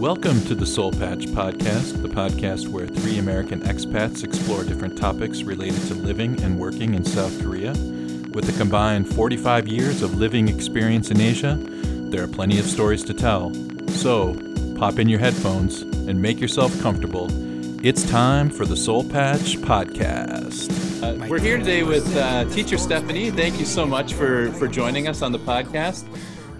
Welcome to the Seoul Patch Podcast, the podcast where three American expats explore different topics related to living and working in South Korea. With a combined 45 years of living experience in Asia, there are plenty of stories to tell. So, pop in your headphones and make yourself comfortable. It's time for the Seoul Patch Podcast. Uh, we're here today with uh, teacher Stephanie. Thank you so much for, for joining us on the podcast.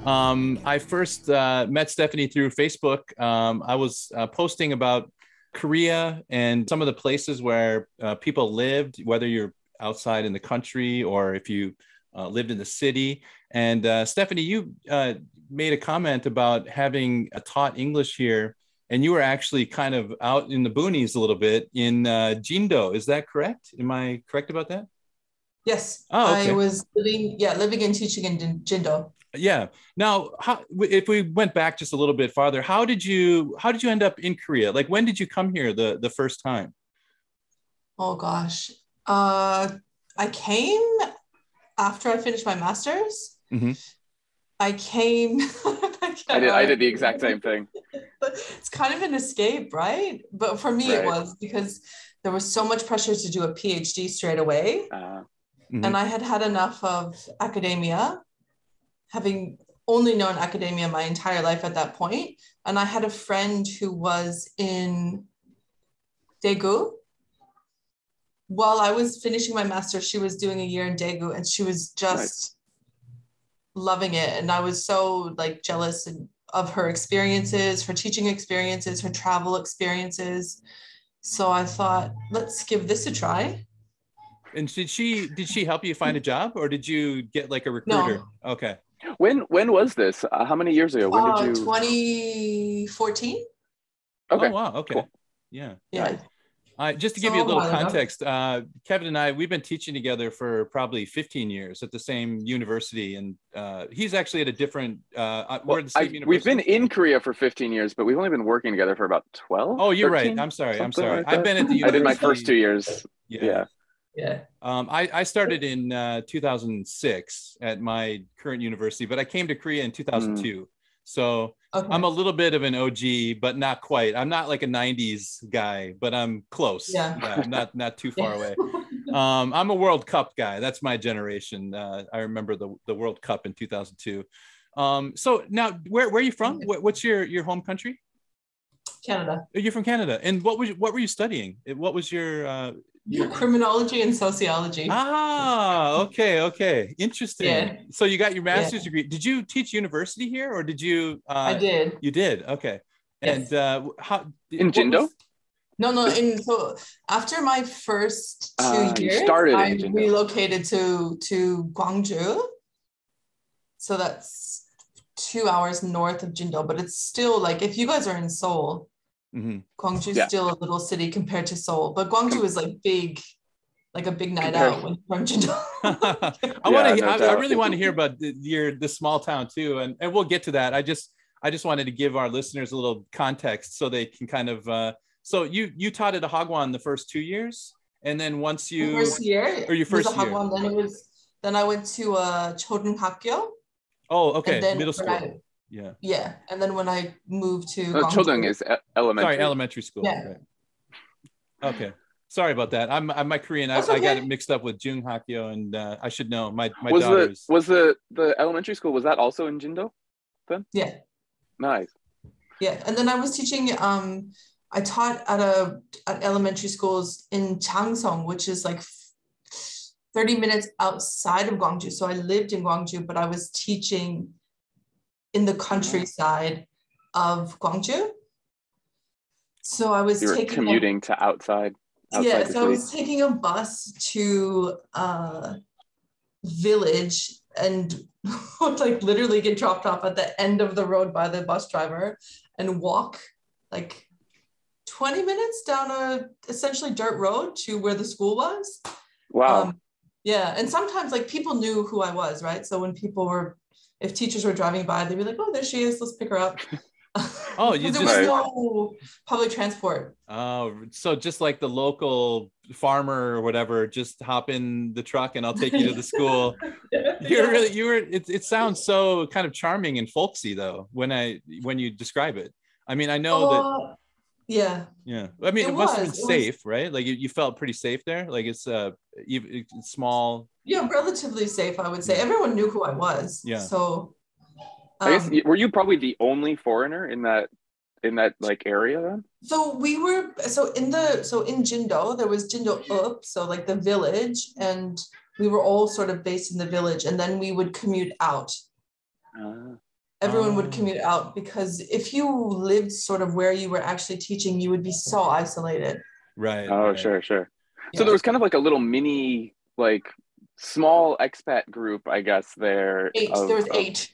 Um, I first uh, met Stephanie through Facebook. Um, I was uh, posting about Korea and some of the places where uh, people lived, whether you're outside in the country or if you uh, lived in the city. And uh, Stephanie, you uh, made a comment about having taught English here, and you were actually kind of out in the boonies a little bit in Jindo. Is that correct? Am I correct about that? Yes, Oh, okay. I was living, yeah, living and teaching in Jindo. Yeah now how, if we went back just a little bit farther how did you how did you end up in korea like when did you come here the the first time Oh gosh, uh, I came after I finished my master's. Mhm. I came. I did. I did the exact same thing. It's kind of an escape, right? But for me, it was because there was so much pressure to do a PhD straight away. Uh, Mhm. and I had had enough of academia, having only known academia my entire life at that point. And I had a friend who was in Daegu. While I was finishing my master, she was doing a year in Daegu and she was just loving it. And I was so like jealous and, of her experiences, her teaching experiences, her travel experiences. So I thought, let's give this a try. and did she did she help you find a job or did you get like a recruiter No. okay when when was this? Uh, how many years ago? When Uh, did you? 2014. Okay. oh wow okay cool. yeah Yeah. Uh, just to give So you a little context uh, kevin and i we've been teaching together for probably 15 years at the same university and uh, he's actually at a different uh, uh, we're Well, at the same I- university we've been in Korea for 15 years, but we've only been working together for about 12. oh you're right i'm sorry I'm sorry. Like I've been at the university. I did my first two years. yeah, Yeah. Yeah. Um, I, I started in uh, 2006 at my current university, but I came to Korea in 2002. So Okay. I'm a little bit of an OG, but not quite. I'm not like a 90s guy, but I'm close. Yeah. not not too far Yeah. away. Um, I'm a World Cup guy. That's my generation. Uh, I remember the, the World Cup in 2002. Um, so now, where, where are you from? What, what's your, your home country? Canada. You're from Canada. And what was what were you studying? What was your uh, Criminology and sociology. Ah, okay, okay, interesting. Yeah. So you got your Yeah. master's degree. Did you teach university here, or did you? Uh, I did. You did. Okay. Yes. And uh, how In Jindo? was- No, no. In so after my first two Ah, you years, started I relocated to to Gwangju. So that's two hours north of Jindo, but it's still like if you guys are in Seoul, Mhm. is Yeah. still a little city compared to Seoul, but Gwangju is like big, like a big night Compared- out when from Jindo. I want to. no I, I really want to hear about the, your the small town too, and and we'll get to that. I just I just wanted to give our listeners a little context so they can kind of. Uh, so you you taught at a Hagwon the first two years, and then once The you first year or your first year. Hagwon, then it was then I went to uh Chodenhakyo. oh okay then middle school I- yeah yeah, and then when I moved to Gwangju- Chodong is elementary. sorry elementary school Yeah. right. okay sorry about that i'm, I'm my korean I, That's I got it mixed up with jung hakyo and uh, i should know my my was the daughters was the the elementary school was that also in Jindo? Then? Yeah, Nice. yeah, and then I was teaching. Um, I taught at a at elementary schools in Jangseong, which is like thirty minutes outside of Gwangju. So I lived in Gwangju, but I was teaching in the countryside of Gwangju. So I was You were taking a- commuting to outside. outside yeah so i was taking a bus to a village and would like literally get dropped off at the end of the road by the bus driver and walk like 20 minutes down a essentially dirt road to where the school was Wow. um, yeah and sometimes like people knew who i was right so when people were if teachers were driving by they'd be like oh there she is let's pick her up Oh, you there just- was no public transport Oh, so just like the local farmer or whatever, just hop in the truck and I'll take you to the school. You're really, you were. It, it sounds so kind of charming and folksy though when I when you describe it. I mean, I know that. Yeah. Yeah, I mean, it, It must have been was, it was- safe, right? Like you, you felt pretty safe there. Like it's uh, even it's small. Yeah, relatively safe, I would say. Yeah. Everyone knew who I was. Yeah. So I guess um, were you probably the only foreigner in that in that like area then? So we were so in the so in Jindo there was Jindo Up, so like the village, and we were all sort of based in the village, and then we would commute out. Uh, Everyone would commute out because if you lived sort of where you were actually teaching, you would be so isolated. Right. oh, right. sure, sure. So there was kind of like a little mini like small expat group, I guess. There. Eight. of- there was eight.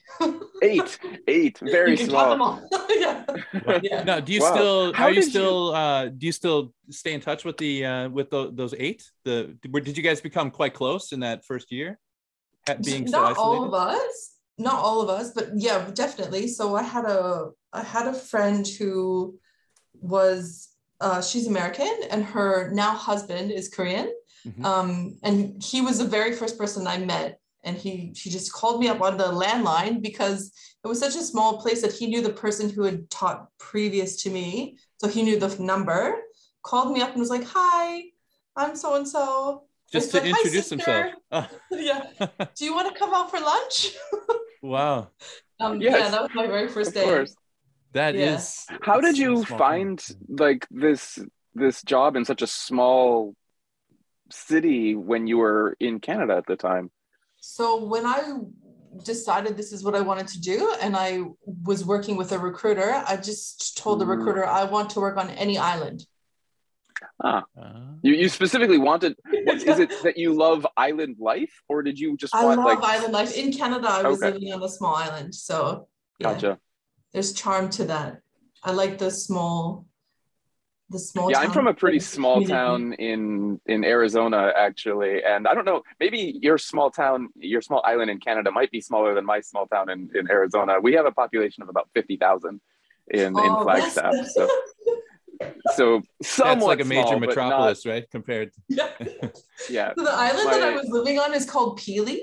Eight. Eight. Very you can count them small. all. yeah. Wow. Yeah. Now, do you Wow. still How are you did you- still uh do you still stay in touch with the uh with the, those eight? The were, did you guys become quite close in that first year? Ha- Being so not isolated. all of us not all of us but yeah definitely. So i had a i had a friend who was uh, she's american and her now husband is korean. Mhm. um, and he was the very first person i met and he he just called me up on the landline because it was such a small place that he knew the person who had taught previous to me. So he knew the number called me up and was like hi i'm so and so Just to said, "Hi, introduce himself. sister." yeah do you want to come out for lunch wow, Um, Yes, yeah, that was my very first Of day. course. that is. Yeah. How did you find town. like this this job in such a small city when you were in Canada at the time? So when I decided this is what I wanted to do, and I was working with a recruiter, I just told the Mm. recruiter I want to work on any island. Ah, Uh, you, you specifically wanted. What, is it that you love island life, or did you just I want love like? island life. In Canada, I was Okay. living on a small island, so yeah, Gotcha. there's charm to that. I like the small, the small. Yeah, I'm from a pretty small town in in Arizona actually, and I don't know. Maybe your small town, your small island in Canada, might be smaller than my small town in, in Arizona. We have a population of about fifty thousand in in Oh, Flagstaff, that's- so so that's like a major small, but not- metropolis, right? Compared. yeah. yeah. So the island that I was living on is called Pelee.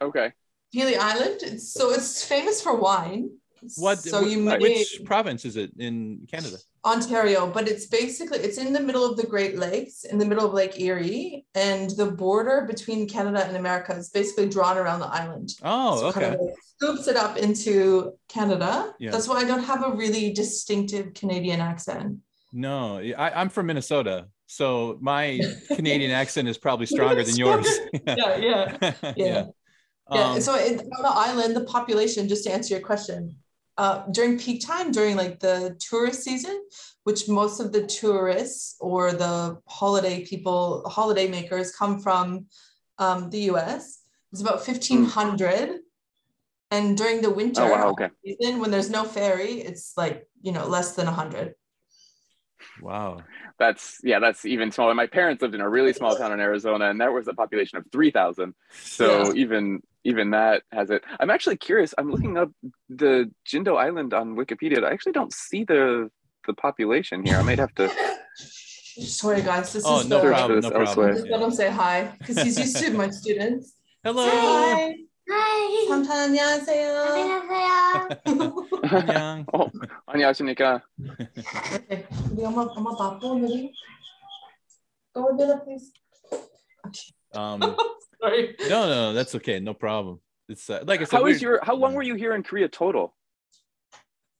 Okay. Pelee Island. It's, so it's famous for wine. What? So you wh- may which province is it in Canada? Ontario, but it's basically it's in the middle of the Great Lakes, in the middle of Lake Erie, and the border between Canada and America is basically drawn around the island. Oh, So okay. kind of like scoops it up into Canada. Yeah. That's why I don't have a really distinctive Canadian accent. No, I, I'm from Minnesota, so my Canadian accent is probably stronger than yours. Yeah, yeah. yeah. Yeah. Yeah, Um, so it, on the island, the population, just to answer your question, uh, during peak time, during like the tourist season, which most of the tourists or the holiday people, holiday makers come from um, the US, it's about 1,500. And during the winter Oh, wow, okay. season, when there's no ferry, it's like, you know, less than 100. wow. That's yeah, that's even smaller. My parents lived in a really small town in Arizona, and there was a population of three thousand. So Yeah. even even that has it. I'm actually curious. I'm looking up the Jindo Island on Wikipedia. I actually don't see the the population here. I might have to. Sorry, guys. This Oh, is no the, problem. this No elsewhere. problem. Just let him say hi because he's used to my students. Hello. Hi. Hi. 삼촌 안녕하세요. 안녕하세요. 안녕. 어, 안녕하십니까. Okay, 우리 엄마 엄마 바빠 오늘이. Go over there, please. Um, Sorry. no, no, that's okay. No problem. It's uh, like I said. How is your? How long were you here in Korea total?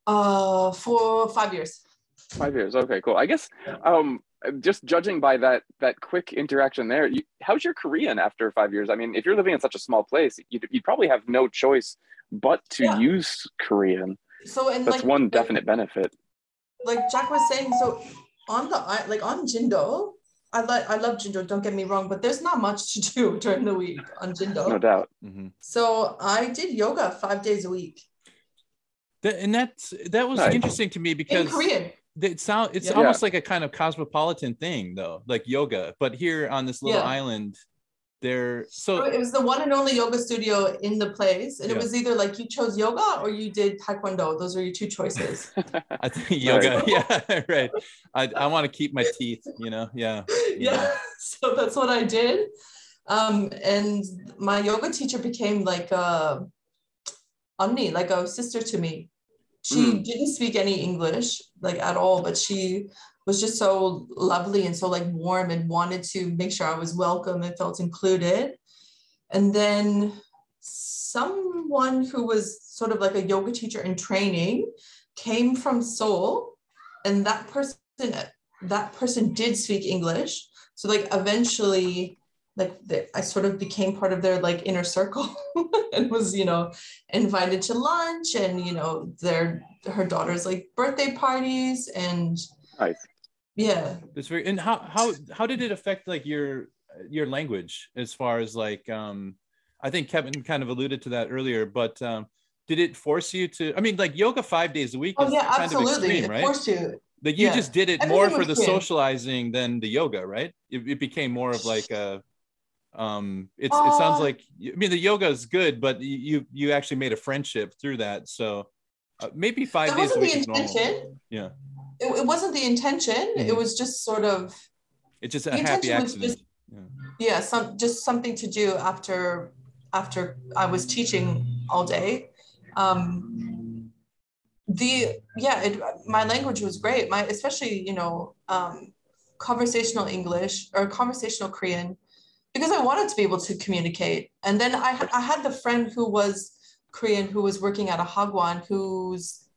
Uh, for five years. Five years. Okay, cool. I guess um, just judging by that that quick interaction there, you, how's your Korean after five years? I mean, if you're living in such a small place, you'd, you'd probably have no choice but to Yeah. use Korean. So and That's like one like- definite benefit. Like Jack was saying, so on the like on Jindo, I like I love Jindo. Don't get me wrong, but there's not much to do during the week on Jindo. No doubt. Mhm. So I did yoga five days a week That, and that's that was Nice. interesting to me in because Korean. it sound it's Yeah. almost like a kind of cosmopolitan thing though, like yoga. But here on this little Yeah. island, there So so it was the one and only yoga studio in the place, and it was either like you chose yoga or you did taekwondo. Those are your two choices. I think yoga. Yeah, right. I, I want to keep my teeth. You know. Yeah. yeah so that's what i did um and my yoga teacher became like a 언니 like a sister to me She Mm. didn't speak any English like at all, but she was just so lovely and so like warm and wanted to make sure I was welcome and felt included. And then someone who was sort of like a yoga teacher in training came from Seoul, and that person that person did speak English. So like eventually, like the, I sort of became part of their like inner circle and was you know invited to lunch and you know their her daughter's like birthday parties and Nice. yeah That's very and how how how did it affect like your your language as far as like um I think Kevin kind of alluded to that earlier, but um did it force you to I mean like yoga five days a week oh is yeah kind of absolutely extreme, of right? course you Like you yeah. just did it Everything more for the free. socializing than the yoga, right? It, it became more of like a um it's it sounds like I mean the yoga is good, but you you, actually made a friendship through that. So uh, maybe five that days a wasn't week the intention Yeah. it, it wasn't the intention Mhm. it was just sort of It's just a happy accident. just- yeah some just something to do after after i was teaching all day um the yeah it, my language was great my especially you know um conversational english or conversational korean because i wanted to be able to communicate. And then i i had the friend who was korean who was working at a hagwon whose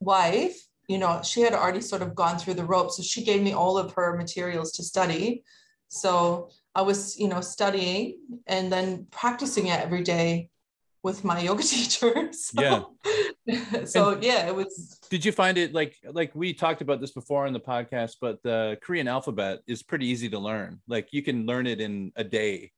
wife you know she had already sort of gone through the ropes so she gave me all of her materials to study. So i was you know studying and then practicing it every day with my yoga teacher so, Yeah. so yeah it was did you find it like like we talked about this before on the podcast but the korean alphabet is pretty easy to learn. Like you can learn it in a day.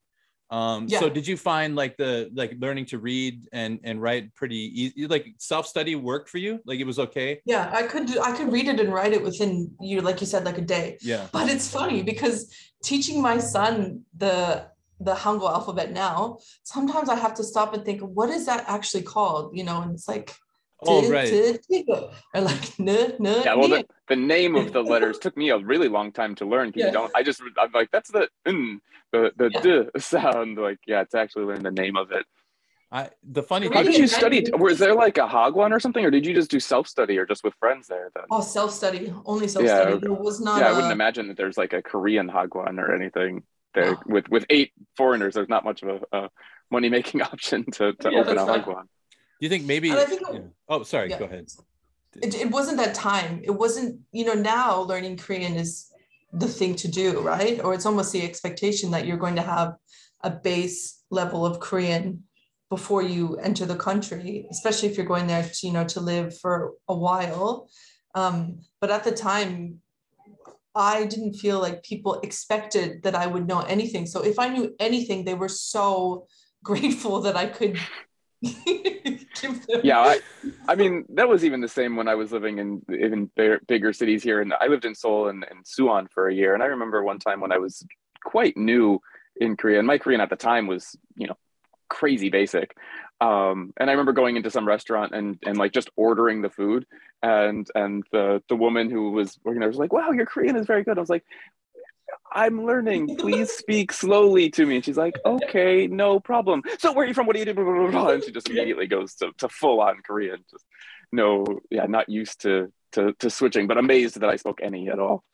Um so did you find like the like learning to read and and write pretty easy like self-study worked for you? Like it was okay? Yeah i could do i could read it and write it within you like you said like a day. Yeah. But it's funny because teaching my son the the hangul alphabet now sometimes i have to stop and think what is that actually called you know and it's like oh right ti- ti," or like n, n, Yeah, well, the, the name of the letters took me a really long time to learn. 'cause Yeah. You don't. I just. I'm like, that's the n, the the Yeah. d sound. Like, yeah, to actually learn the name of it. i the funny How How thing did you study? Was there like a hagwon or something, or did you just do self study, or just with friends there? Then? oh self-study only self-study okay. there was not yeah, I a- wouldn't imagine that there's like a Korean hagwon or anything there. No. With with eight foreigners, there's not much of a, a money making option to, to Yeah, open a that's right. hagwon. do you think maybe And I think- yeah. oh sorry Yeah. go ahead it, it wasn't that time it wasn't you know now learning korean is the thing to do right or it's almost the expectation that you're going to have a base level of korean before you enter the country especially if you're going there to you know to live for a while um, but at the time i didn't feel like people expected that i would know anything. So if i knew anything they were so grateful that i could give them yeah I, I mean that was even the same when i was living in bigger, bigger cities here. And i lived in seoul and, and suwon for a year. And i remember one time when i was quite new in korea and my korean at the time was you know crazy basic um, and i remember going into some restaurant and and like just ordering the food and and the the woman who was working there was like wow your korean is very good i was like I'm learning. Please speak slowly to me. And she's like, okay, no problem. So where are you from? What do you do? And she just immediately goes to, to full on Korean. Just no, yeah, not used to, to to switching, but amazed that I spoke any at all.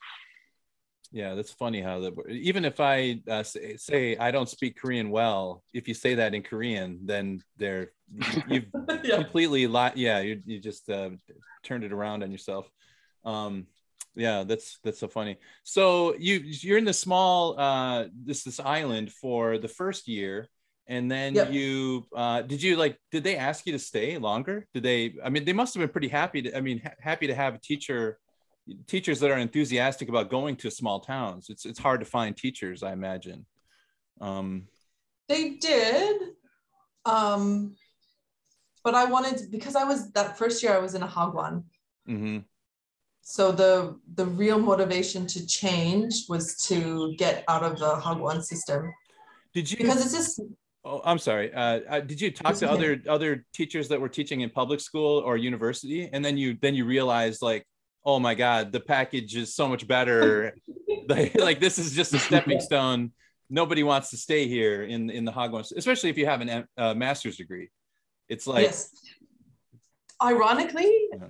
Yeah that's funny how that even if i uh, say, say i don't speak korean well if you say that in korean then they're you've yeah. completely li- yeah you, you just uh, turned it around on yourself um yeah that's that's so funny so you you're in the small uh this this island for the first year and then Yep. you uh did you like did they ask you to stay longer did they i mean they must have been pretty happy to i mean ha- happy to have a teacher teachers that are enthusiastic about going to small towns it's it's hard to find teachers i imagine um They did. Um, but I wanted because I was that first year I was in a hagwon. mhm. So the the real motivation to change was to get out of the hagwon system did you because it's just Oh, I'm sorry. Uh, uh, did you talk to other other teachers that were teaching in public school or university, and then you then you realized like, oh my God, the package is so much better. like, like this is just a stepping stone. Nobody wants to stay here in in the Hagwon, especially if you have a uh, master's degree. It's like yes. ironically, Yeah.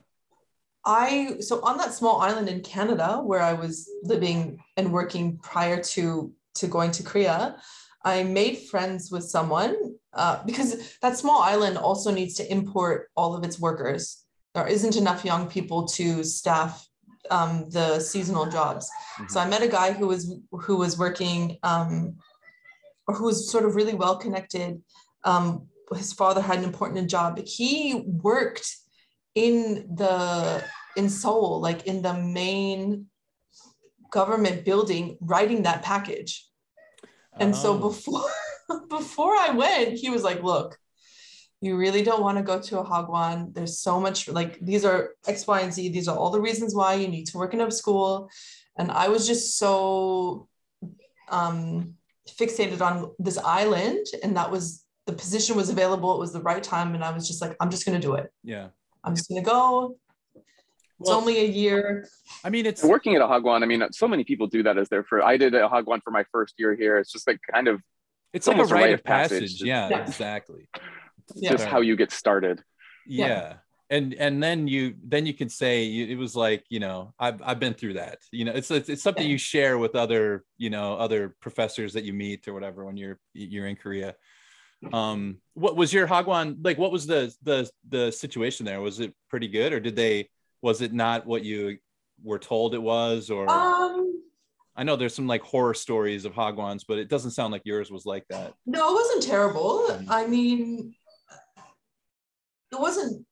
I so on that small island in Canada where I was living and working prior to to going to Korea, I made friends with someone uh, because that small island also needs to import all of its workers. There isn't enough young people to staff um, the seasonal jobs. So I met a guy who was who was working um, or who was sort of really well connected. Um, his father had an important job. He worked in the in Seoul, like in the main government building, writing that package. And so Oh. before before I went, he was like, "Look, you really don't want to go to a hagwon. There's so much like these are X, Y, and Z. These are all the reasons why you need to work in a school." And I was just so um, fixated on this island, and that was the position was available. It was the right time, and I was just like, "I'm just gonna do it. Yeah. I'm just gonna go." It's Well- only a year. I mean, it's working at a hagwon i mean so many people do that as their first i did a hagwon for my first year here it's just like kind of it's like a almost a rite rite of of passage. passage. Yeah, Yeah. exactly. Yeah. just how you get started Yeah. Yeah. And and then you then you can say you- it was like you know I've I've been through that you know it's it's, it's something Yeah. you share with other you know other professors that you meet or whatever when you're you're in Korea. Um, what was your hagwon like? What was the the the situation there? Was it pretty good or did they? Was it not what you were told it was? Or Um, I know there's some like horror stories of hagwons, but it doesn't sound like yours was like that. no, it wasn't terrible. Mhm. I mean, it wasn't.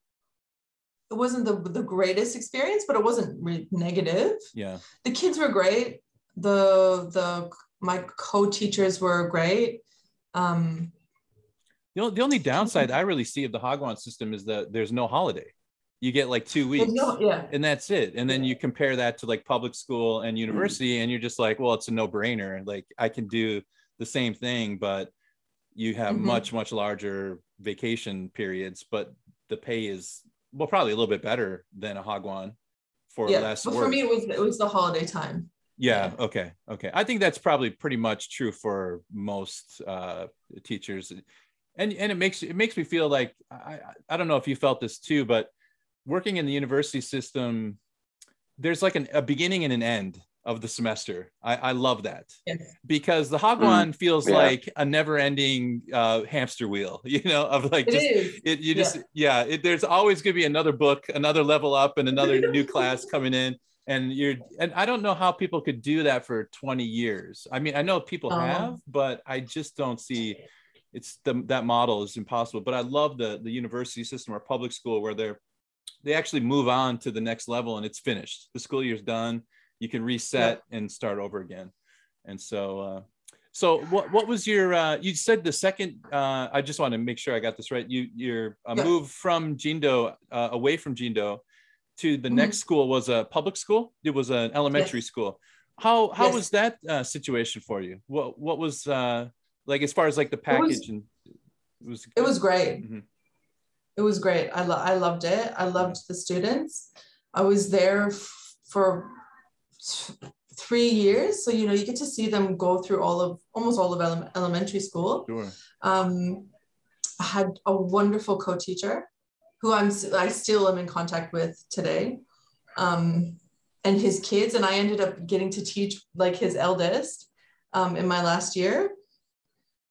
It wasn't the the greatest experience, but it wasn't negative. Yeah. The kids were great. The the my co-teachers were great. Um, The, only- the only downside I really see of the Hagwon system is that there's no holiday. You get like two weeks, no- yeah, and that's it. And then you compare that to like public school and university, and you're just like, well, it's a no-brainer. Like I can do the same thing, but you have Mhm. much much larger vacation periods, but the pay is well probably a little bit better than a Hagwon for yeah. less But work. for me, it was it was the holiday time. Yeah. Okay. Okay. I think that's probably pretty much true for most uh, teachers, and and it makes it makes me feel like I I- I don't know if you felt this too, but working in the university system, there's like an, a beginning and an end of the semester. I, I love that Yes. because the Hagwon feels yeah. like a never-ending uh, hamster wheel, you know, of like It just is. it you just yeah, it, there's always going to be another book another level up and another new class coming in and you're and i don't know how people could do that for 20 years i mean i know people Oh. have but i just don't see it's the that model is impossible but i love the the university system or public school where they're they actually move on to the next level and it's finished the school year's done you can reset and start over again and so uh so what what was your uh you said the second uh I just want to make sure I got this right. You your uh, Yeah. move from Jindo uh, away from Jindo to the Mhm. next school was a public school. It was an elementary school. How how Yes. was that uh, situation for you? What what was uh like as far as like the was- package and it was It was great. Mhm. It was great. I, lo- I loved it. I loved the students. I was there f- for three years. So, you know, you get to see them go through all of almost all of ele- elementary school. sure. Um, I had a wonderful co-teacher who I'm I still am in contact with today. Um, and his kids, and I ended up getting to teach like his eldest um, in my last year.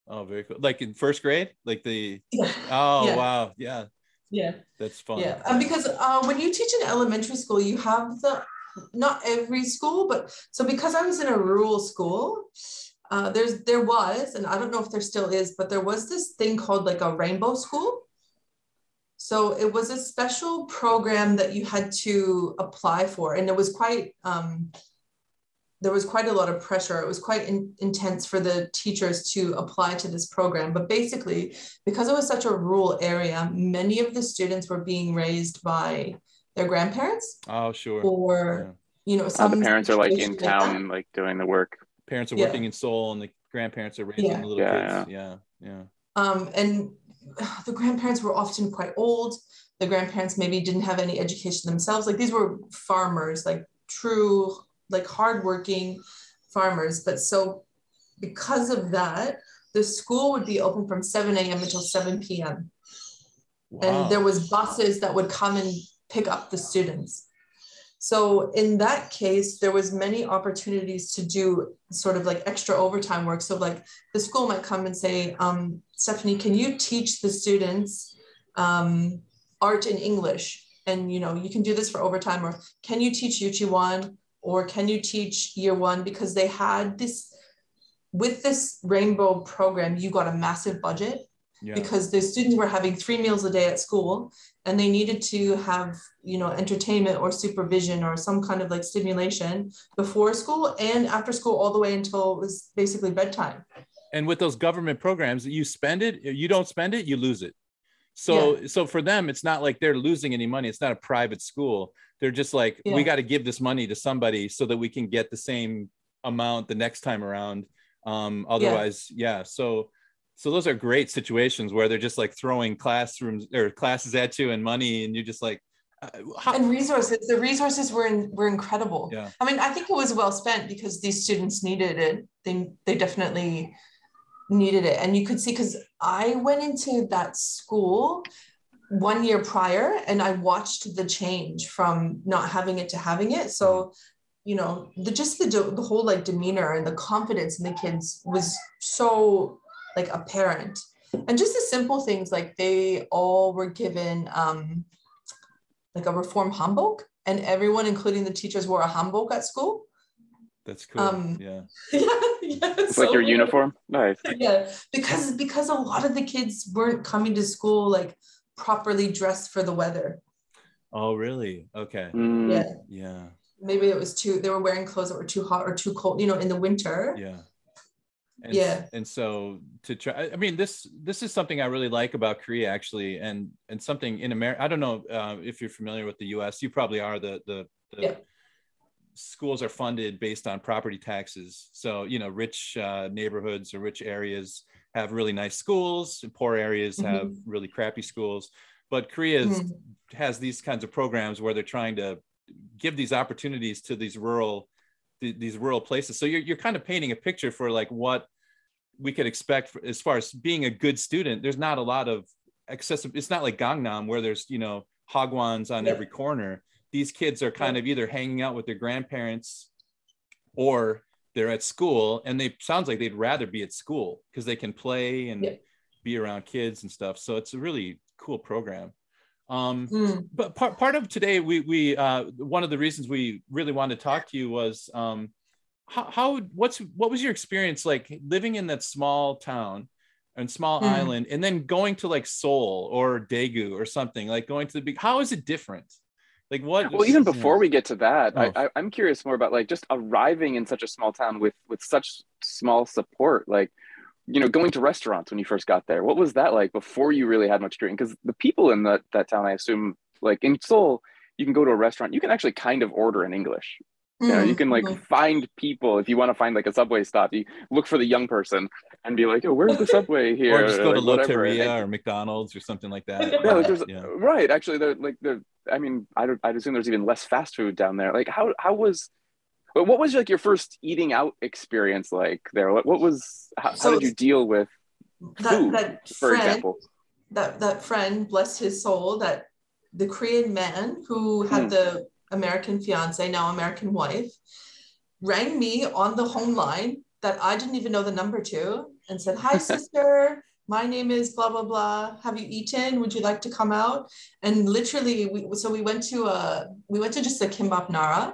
Oh, very cool. Like in first grade, like the Yeah. oh Yeah. wow, yeah, Yeah. that's fun. Yeah, and because uh, when you teach in elementary school, you have the not every school, but so because I was in a rural school, uh, there's there was, and I don't know if there still is, but there was this thing called like a rainbow school. So it was a special program that you had to apply for, and it was quite um, there was quite a lot of pressure. It was quite in, intense for the teachers to apply to this program. But basically, because it was such a rural area, many of the students were being raised by their grandparents oh sure. or, Yeah. you know, Uh, some the parents are like in situation like that. town like doing the work Parents are Yeah. working in Seoul and the grandparents are raising Yeah. the little Yeah, kids. Yeah, yeah. Um, and the grandparents were often quite old. The grandparents maybe didn't have any education themselves. Like these were farmers, like true, like hardworking farmers. But so because of that, the school would be open from 7 a.m. until 7 p.m. Wow. and there was buses that would come and pick up the students. So in that case there was many opportunities to do sort of like extra overtime work. So like the school might come and say um, stephanie can you teach the students um, art in english? And you know you can do this for overtime or can you teach yuchiwan or can you teach year one? Because they had this with this rainbow program you got a massive budget yeah. because the students were having three meals a day at school and they needed to have you know entertainment or supervision or some kind of like stimulation before school and after school all the way until it was basically bedtime. And with those government programs you spend it you don't spend it you lose it. So so for them it's not like they're losing any money. It's not a private school. They're just like Yeah. we got to give this money to somebody so that we can get the same amount the next time around. Um otherwise yeah, so so those are great situations where they're just like throwing classrooms or classes at you and money and you're just like uh, how, and resources the resources were in, were incredible. Yeah. I mean i think it was well spent because these students needed it. They they definitely needed it. And you could see because i went into that school one year prior and i watched the change from not having it to having it. So you know the just the the whole like demeanor and the confidence in the kids was so like a parent. And just the simple things like they all were given um like a reform hanbok and everyone including the teachers wore a hanbok at school. That's cool. Um, yeah. yeah, yeah It's like your uniform. Nice. yeah because because a lot of the kids weren't coming to school like properly dressed for the weather. Oh really? Okay. Mm, yeah. Yeah. Maybe it was too they were wearing clothes that were too hot or too cold you know in the winter. Yeah and, Yeah. and so to try i mean this this is something i really like about korea actually and and something in america i don't know uh, if you're familiar with the us you probably are the the, the Yeah. schools are funded based on property taxes so you know rich uh, neighborhoods or rich areas have really nice schools and poor areas have really crappy schools but korea Mhm. has these kinds of programs where they're trying to give these opportunities to these rural th- these rural places. So you're, you're kind of painting a picture for like what we could expect for, as far as being a good student there's not a lot of accessible it's not like gangnam where there's you know hagwons on Yeah. every corner. These kids are kind of either hanging out with their grandparents or they're at school and they sounds like they'd rather be at school because they can play and Yeah. be around kids and stuff. So it's a really cool program um Mm, but part, part of today we we uh one of the reasons we really wanted to talk to you was um how, how what's what was your experience like living in that small town and small Hmm. island and then going to like seoul or daegu or something like going to the big how is it different like what Well, even yeah. before we get to that, Oh. I, I, I'm curious more about like just arriving in such a small town with with such small support. Like, you know, going to restaurants when you first got there. What was that like before you really had much drink? Because the people in that that town, I assume, like in Seoul, you can go to a restaurant, you can actually kind of order in English. You know, you mm, can like mhm. find people if you want to find like a subway stop. You look for the young person and be like, "Oh, where's the subway here?" or just go to like, whatever. And- Lotteria or McDonald's or something like that. Yeah, yeah, like there's yeah. right. Actually, they're like they're. I mean, I don't. I'd assume there's even less fast food down there. Like, how how was, what what was like your first eating out experience like there? What what was how, how did you deal with that, food, that for friend, example? that that friend, bless his soul, that the Korean man who had Hmm. the American fiance, now American wife, rang me on the home line that I didn't even know the number to and said, Hi, sister. My name is blah blah blah. Have you eaten? Would you like to come out? And literally, we so we went to a we went to just a kimbap nara,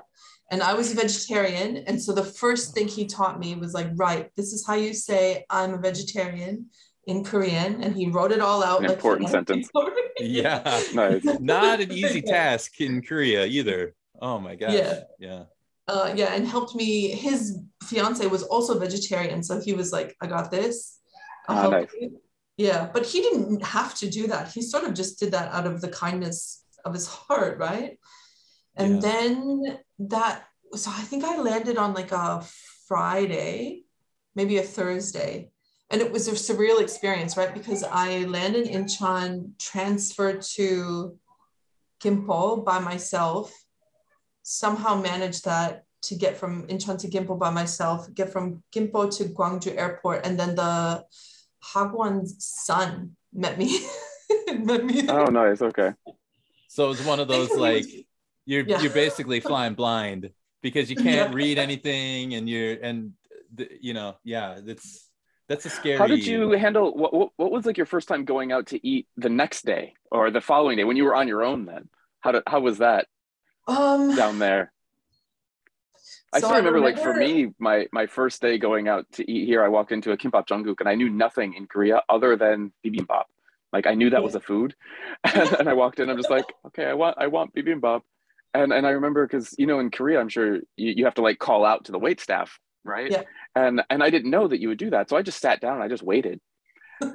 and I was a vegetarian. And so the first thing he taught me was like, right, this is how you say I'm a vegetarian in Korean, and he wrote it all out. An like, important sentence. yeah Nice. not an easy task in korea either oh my gosh Yeah. yeah uh, yeah, and helped me. His fiance was also vegetarian, so he was like, "I got this." I'll Ah, help nice. you." Yeah, but he didn't have to do that. He sort of just did that out of the kindness of his heart, right? And Yeah. then that, so I think I landed on like a Friday, maybe a Thursday. And it was a surreal experience, right? Because I landed in Incheon, transferred to Gimpo by myself, somehow managed that to get from Incheon to Gimpo by myself, get from Gimpo to Gwangju Airport, and then the Hagwon's son met me met me either. Oh, nice. Okay. So it's one of those like was- you're Yeah. you're basically flying blind because you can't Yeah. read anything and you're and the, you know yeah that's that's a scary How did you handle what, what? What was like your first time going out to eat the next day or the following day when you were on your own? Then how did how was that um, down there? I so still remember, like for me, my my first day going out to eat here, I walked into a kimbap cheonguk and I knew nothing in Korea other than bibimbap. Like I knew that was a food, and, and I walked in. I'm just like, okay, I want I want bibimbap, and and I remember because you know in Korea, I'm sure you, you have to like call out to the wait staff, right? Yeah. And and I didn't know that you would do that, so I just sat down and I just waited.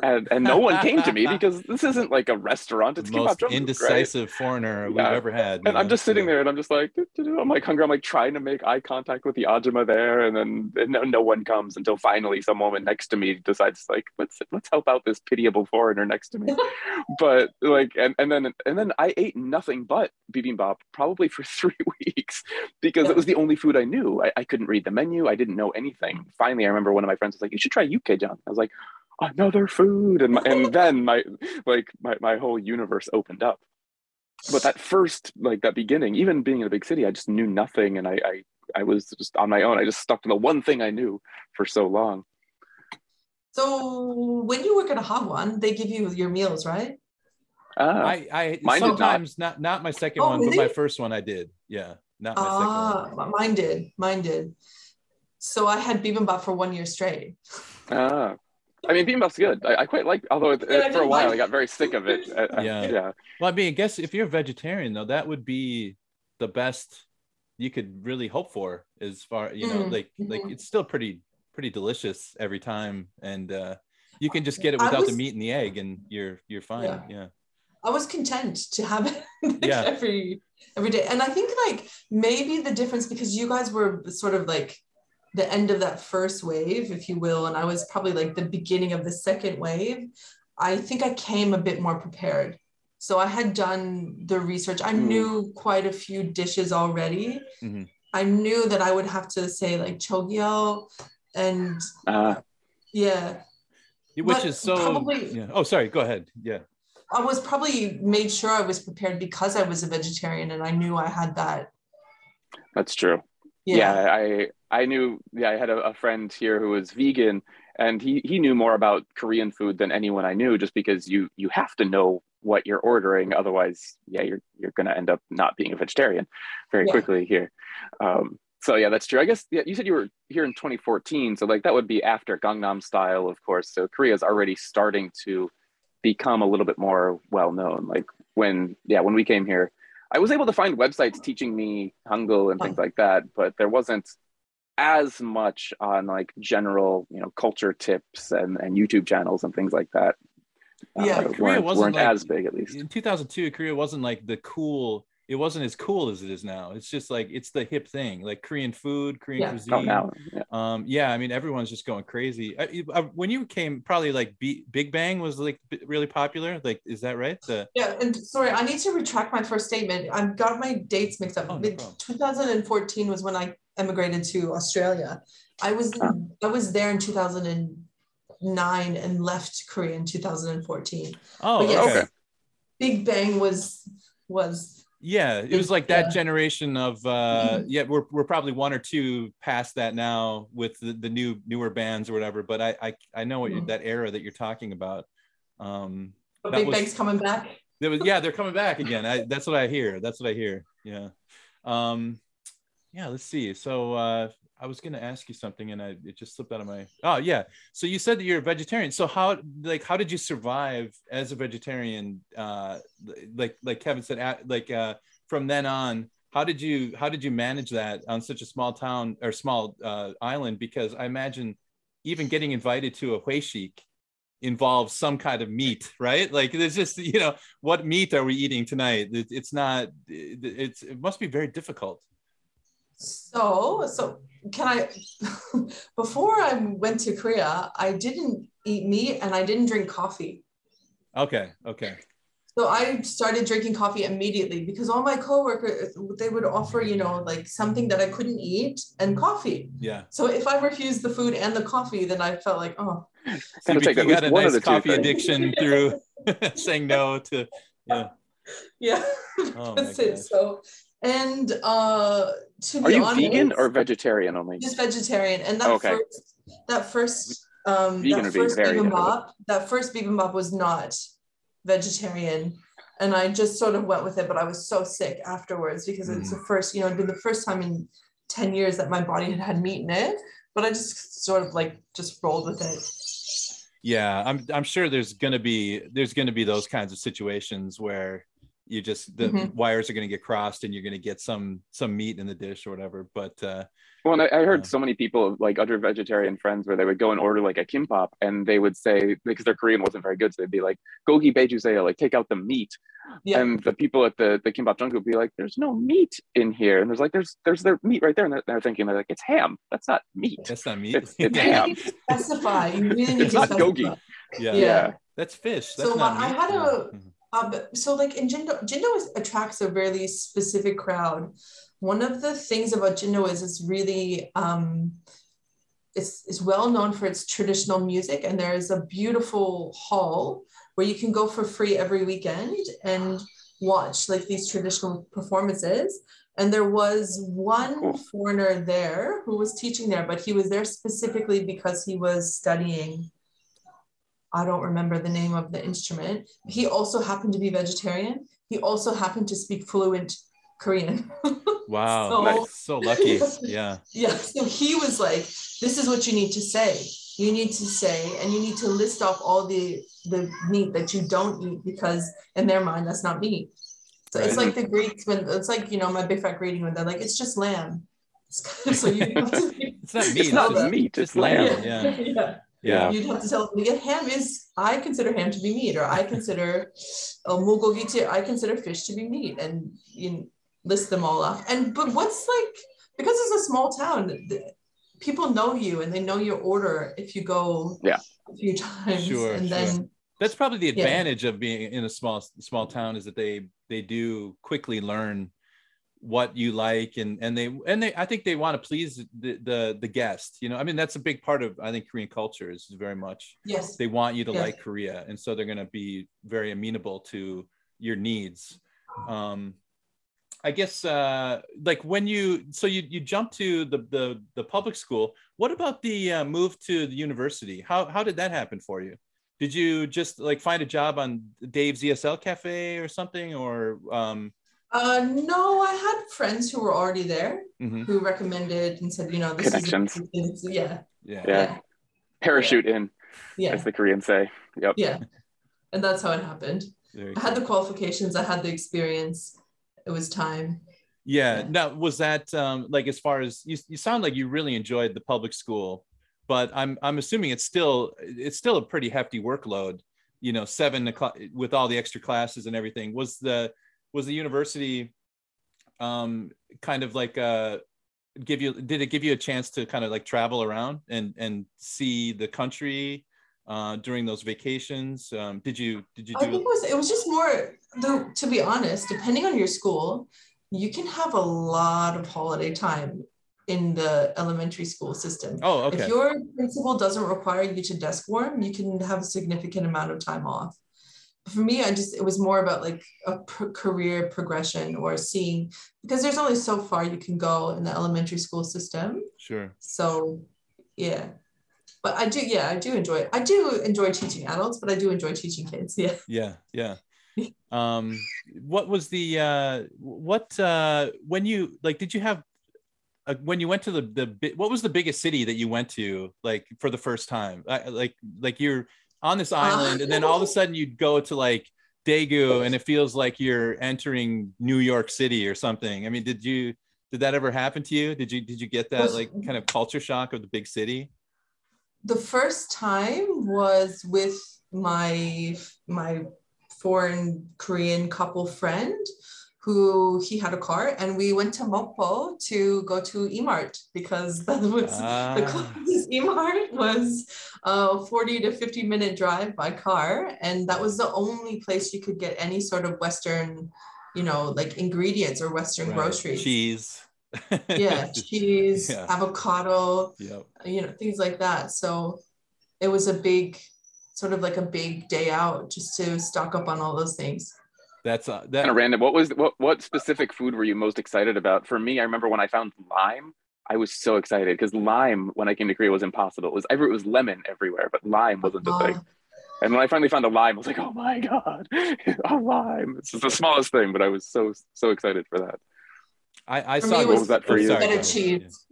And, and no one came to me because this isn't like a restaurant. It's the most kimbap cheonguk, right? indecisive foreigner we've ever had. And you I'm know? just sitting there and I'm just like, "Doo, doo, doo." I'm like hungry. I'm like trying to make eye contact with the Ajima there. And then and no, no one comes until finally some woman next to me decides like, let's, let's help out this pitiable foreigner next to me. but like, and, and then, and then I ate nothing but bibimbap probably for three weeks because it was the only food I knew. I, I couldn't read the menu. I didn't know anything. Finally, I remember one of my friends was like, you should try Yukkejang. I was like, another food. And, my, and then my, like my, my whole universe opened up but that first like that beginning even being in a big city i just knew nothing and I, I i was just on my own i just stuck to the one thing i knew for so long So when you work at a Hagwon, they give you your meals, right? ah, I, I Mine did not. sometimes not. not my second Oh, one, but my first one I did. Yeah, not my second one. Ah, mine did. Mine did. So I had bibimbap for one year straight. ah. I mean bibimbap's good i, I quite like although it, Yeah, I for a while like i got very sick of it Uh, uh, Yeah. yeah Well, I mean, I guess if you're a vegetarian though, that would be the best you could really hope for as far you know, Mm, like like mhm. it's still pretty pretty delicious every time, and uh, you can just get it I without the meat and the egg, and you're you're fine. Yeah. Yeah. I was content to have it like, Yeah. every every day. And I think like maybe the difference because you guys were sort of like the end of that first wave, if you will, and I was probably like the beginning of the second wave. I think I came a bit more prepared. So I had done the research. I Mm. knew quite a few dishes already. Mhm. I knew that I would have to say like chogyo and Ah, yeah, Which But is so. probably- yeah. Oh, sorry. Go ahead. Yeah. I was probably made sure I was prepared because I was a vegetarian and I knew I had that. that's true yeah, i i knew yeah i had a, a friend here who was vegan and he he knew more about korean food than anyone i knew just because you you have to know what you're ordering otherwise yeah you're you're going to end up not being a vegetarian very Yeah. quickly here. Um so yeah that's true. I guess yeah you said you were here in 2014 so like that would be after gangnam style of course. So korea is already starting to become a little bit more well known like when yeah when we came here I was able to find websites teaching me Hangul and things like that, but there wasn't as much on like general, you know, culture tips and, and YouTube channels and things like that. Yeah, uh, Korea weren't, wasn't weren't like- as big at least. In 2002, Korea wasn't like the cool. It wasn't as cool as it is now. It's just like it's the hip thing, like Korean food, Korean Yeah. cuisine. Oh, now, yeah. Um, yeah, I mean, everyone's just going crazy. I, I- when you came, probably like B, Big Bang was like b- really popular. Like, is that right? The Yeah, and sorry, I need to retract my first statement. I've got my dates mixed up. Oh, no 2014 was when I emigrated to Australia. I was I was there in 2009 and left Korea in 2014. oh, yes, okay. Big Bang was was yeah, it was like that Yeah. generation of uh, Mhm. yeah. We're we're probably one or two past that now with the, the new newer bands or whatever. But I I, I know what you, Mhm. that era that you're talking about. Um, but That Big was- Bang's coming back. There was yeah, they're coming back again. I, that's what I hear. That's what I hear. Yeah. Um, yeah. Let's see. So uh, I was gonna ask you something, and I it just slipped out of my. Oh yeah. So you said that you're a vegetarian. So how like how did you survive as a vegetarian? Uh, like like Kevin said, at, like uh, from then on. How did you how did you manage that on such a small town or small uh, island? Because I imagine even getting invited to a hoesik involves some kind of meat, right? Like there's just you know what meat are we eating tonight? It, it's not. It, it's it must be very difficult. So, so can I? before I went to Korea, I didn't eat meat and I didn't drink coffee. Okay, okay, So I started drinking coffee immediately because all my coworkers they would offer, you know, like something that I couldn't eat and coffee. yeah. So if I refused the food and the coffee, then I felt like, oh, So Gotta you, take you got a nice the two coffee addiction through saying no to yeah. Yeah, Oh my that's it. So, and uh, to Are you honest, vegan or vegetarian only? just vegetarian? And that Okay. first, that first, um, Vegan that would be first very bibimbap, that first bibimbap was not vegetarian, and I just sort of went with it. But I was so sick afterwards because it's Mm. the first, you know, it'd been the first time in ten years that my body had had meat in it. But I just sort of like just rolled with it. yeah i'm i'm sure there's gonna be there's gonna be those kinds of situations where you just the Mhm. wires are gonna get crossed and you're gonna get some some meat in the dish or whatever but uh Well, and I, I heard Yeah. so many people, like other vegetarian friends, where they would go and order like a kimbap, and they would say because their Korean wasn't very good, so they'd be like, "Gogi bejuseyo," like take out the meat. Yeah. And the people at the the kimbap jungle would be like, "There's no meat in here," and there's like, "There's there's their meat right there," and they're, they're thinking they're like, "It's ham. That's not meat. that's not meat It's, it's ham." need specify. You really need It's to not specify. gogi. yeah. Yeah. that's fish that's So not I meat. had a- Yeah. But- so like in Jindo, Jindo is, attracts a really specific crowd. One of the things about Jindo is it's really um, it's, it's well known for its traditional music, and there is a beautiful hall where you can go for free every weekend and watch like these traditional performances. And there was one foreigner there who was teaching there, but he was there specifically because he was studying I don't remember the name of the instrument. He also happened to be vegetarian. He also happened to speak fluent Korean. wow So- that's so lucky yeah yeah, so he was like, "This is what you need to say. You need to say, and you need to list off all the the meat that you don't eat because in their mind that's not meat." So it's like the Greeks when it's like you know my Big Fat Greek Wedding when they're like, "It's just lamb." It's kind of, so you have to. it's not meat It's not just- meat. It's lamb. lamb yeah yeah. Yeah You'd have to tell them, yeah, ham is, I consider ham to be meat, or I consider uh, mulgogi to, I consider fish to be meat, and you list them all off. And, but what's like, because it's a small town, the, people know you and they know your order if you go Yeah. a few times. Sure, and sure. then, that's probably the Yeah. advantage of being in a small small town is that they they do quickly learn what you like and and they and they I think they want to please the the the guest you know? I mean that's a big part of I think Korean culture is very much yes. they want you to Yes. like Korea and so they're going to be very amenable to your needs. Um I guess uh like when you so you you jump to the the the public school. What about the uh, move to the university? How how did that happen for you? Did you just like find a job on Dave's ESL cafe or something or um Uh, no, I had friends who were already there mhm, who recommended and said, you know, this Connections. is, yeah, yeah Yeah. Parachute in, yeah, as the Koreans say. Yep. yeah. And that's how it happened. I had the qualifications, I had the experience. It was time. Yeah. Yeah. Now, was that um, like as far as you, you sound like you really enjoyed the public school, but I'm I'm assuming it's still it's still a pretty hefty workload. You know, seven o'clock with all the extra classes and everything. Was the was the university um, kind of like uh give you did it give you a chance to kind of like travel around and and see the country uh, during those vacations? Um, did you did you I think it was it was just more the to be honest, depending on your school, you can have a lot of holiday time in the elementary school system. Oh, okay. If your principal doesn't require you to desk warm, you can have a significant amount of time off. For me, I just it was more about like a career progression or seeing because there's only so far you can go in the elementary school system. Sure. So, yeah. But I do, yeah, I do enjoy it. I do enjoy teaching adults, but I do enjoy teaching kids. Yeah. yeah yeah um what was the uh what uh when you like did you have uh, when you went to the the what was the biggest city that you went to like for the first time I, like like you're on this island and then all of a sudden you'd go to like Daegu and it feels like you're entering New York City or something. I mean did you did that ever happen to you? Did you did you get that like kind of culture shock of the big city? The first time was with my my foreign Korean couple friend who he had a car and we went to Mokpo to go to Emart because that was the Ah, closest Emart was a 40 to 50 minute drive by car and that was the only place you could get any sort of western you know like ingredients or western right. groceries cheese yeah cheese Yeah. avocado yep you know things like that so it was a big sort of like a big day out just to stock up on all those things. That's uh, that. kind of random. What was what what specific food were you most excited about? For me, I remember when I found lime, I was so excited because lime when I came to Korea was impossible. It was ever it was lemon everywhere, but lime wasn't a thing. Uh, And when I finally found a lime, I was like, oh my god, a lime! It's just the smallest thing, but I was so so excited for that. I, I For saw. me, it What was that for oh, you? sorry, Feta cheese.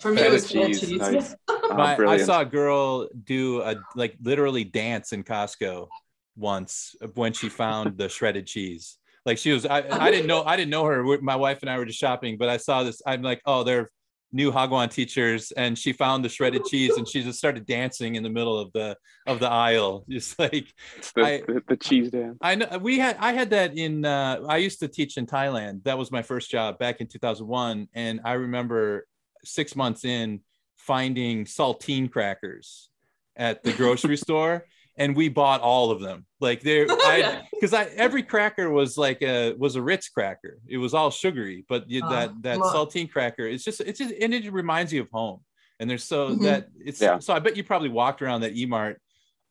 for me, Feta it was feta cheese, cheese. nice. Oh, My, I saw a girl do a like literally dance in Costco once when she found the shredded cheese. Like she was, I, I didn't know, I didn't know her. My wife and I were just shopping, but I saw this. I'm like, oh, they're new Hagwon teachers, and she found the shredded cheese, and she just started dancing in the middle of the of the aisle, just like the, I- the, the cheese dance. I know we had I had that in uh I used to teach in Thailand. That was my first job back in 2001 and I remember 6 months in finding saltine crackers at the grocery store and we bought all of them. Like there I cuz I every cracker was like a was a Ritz cracker. It was all sugary, but you, Uh, that that well- saltine cracker it's just it's just and it reminds you of home. And there's so Mhm. that it's Yeah. so I bet you probably walked around that E-Mart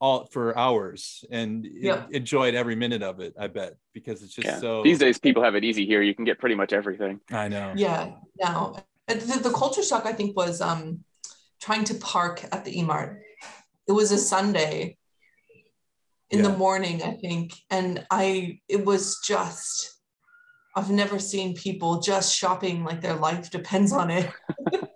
all for hours and Yep. enjoyed every minute of it i bet because it's just Yeah. so These days, people have it easy here. You can get pretty much everything. i know Yeah, no. The, the culture shock, I think, was um, trying to park at the E-Mart. It was a Sunday in the morning, I think, and I it was just I've never seen people just shopping like their life depends on it.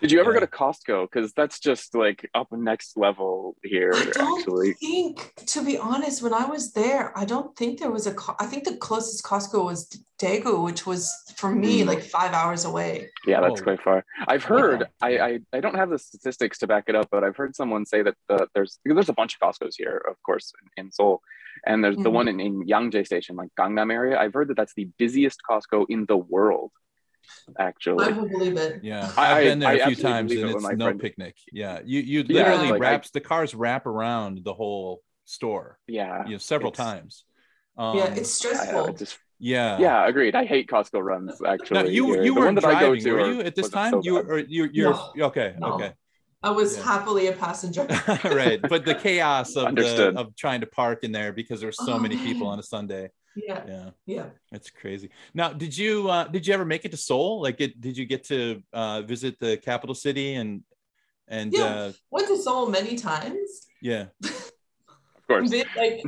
Did you ever Yeah. go to Costco? Because that's just like up next level here, I don't actually. think, to be honest, when I was there, I don't think there was a. I think the closest Costco was Daegu, which was for me Mm. like five hours away. Yeah, that's Oh. quite far. I've heard. I, I I don't have the statistics to back it up, but I've heard someone say that the, there's there's a bunch of Costco's here, of course, in, in Seoul, and there's the Mhm. one in, in Yangjae Station, like Gangnam area. I've heard that that's the busiest Costco in the world. Actually, I will believe it. yeah I- i've been there I a few times and it it's no friend- picnic yeah you you Yeah, literally like, I- wraps the cars wrap around the whole store yeah, you know several it's- times um, yeah, it's stressful. I just yeah yeah, agreed. I hate Costco runs. Actually, now you here. you The were one that I driving to were you at this time so you bad. or you you're No. okay No. okay I was Yeah. happily a passenger. right but the chaos of the of trying to park in there because there's so Oh, many people on a sunday yeah, yeah yeah. That's crazy. Now, did you uh, did you ever make it to Seoul? Like, it, did you get to uh, visit the capital city and and Yeah. uh, Went to Seoul many times. yeah, of course. bit like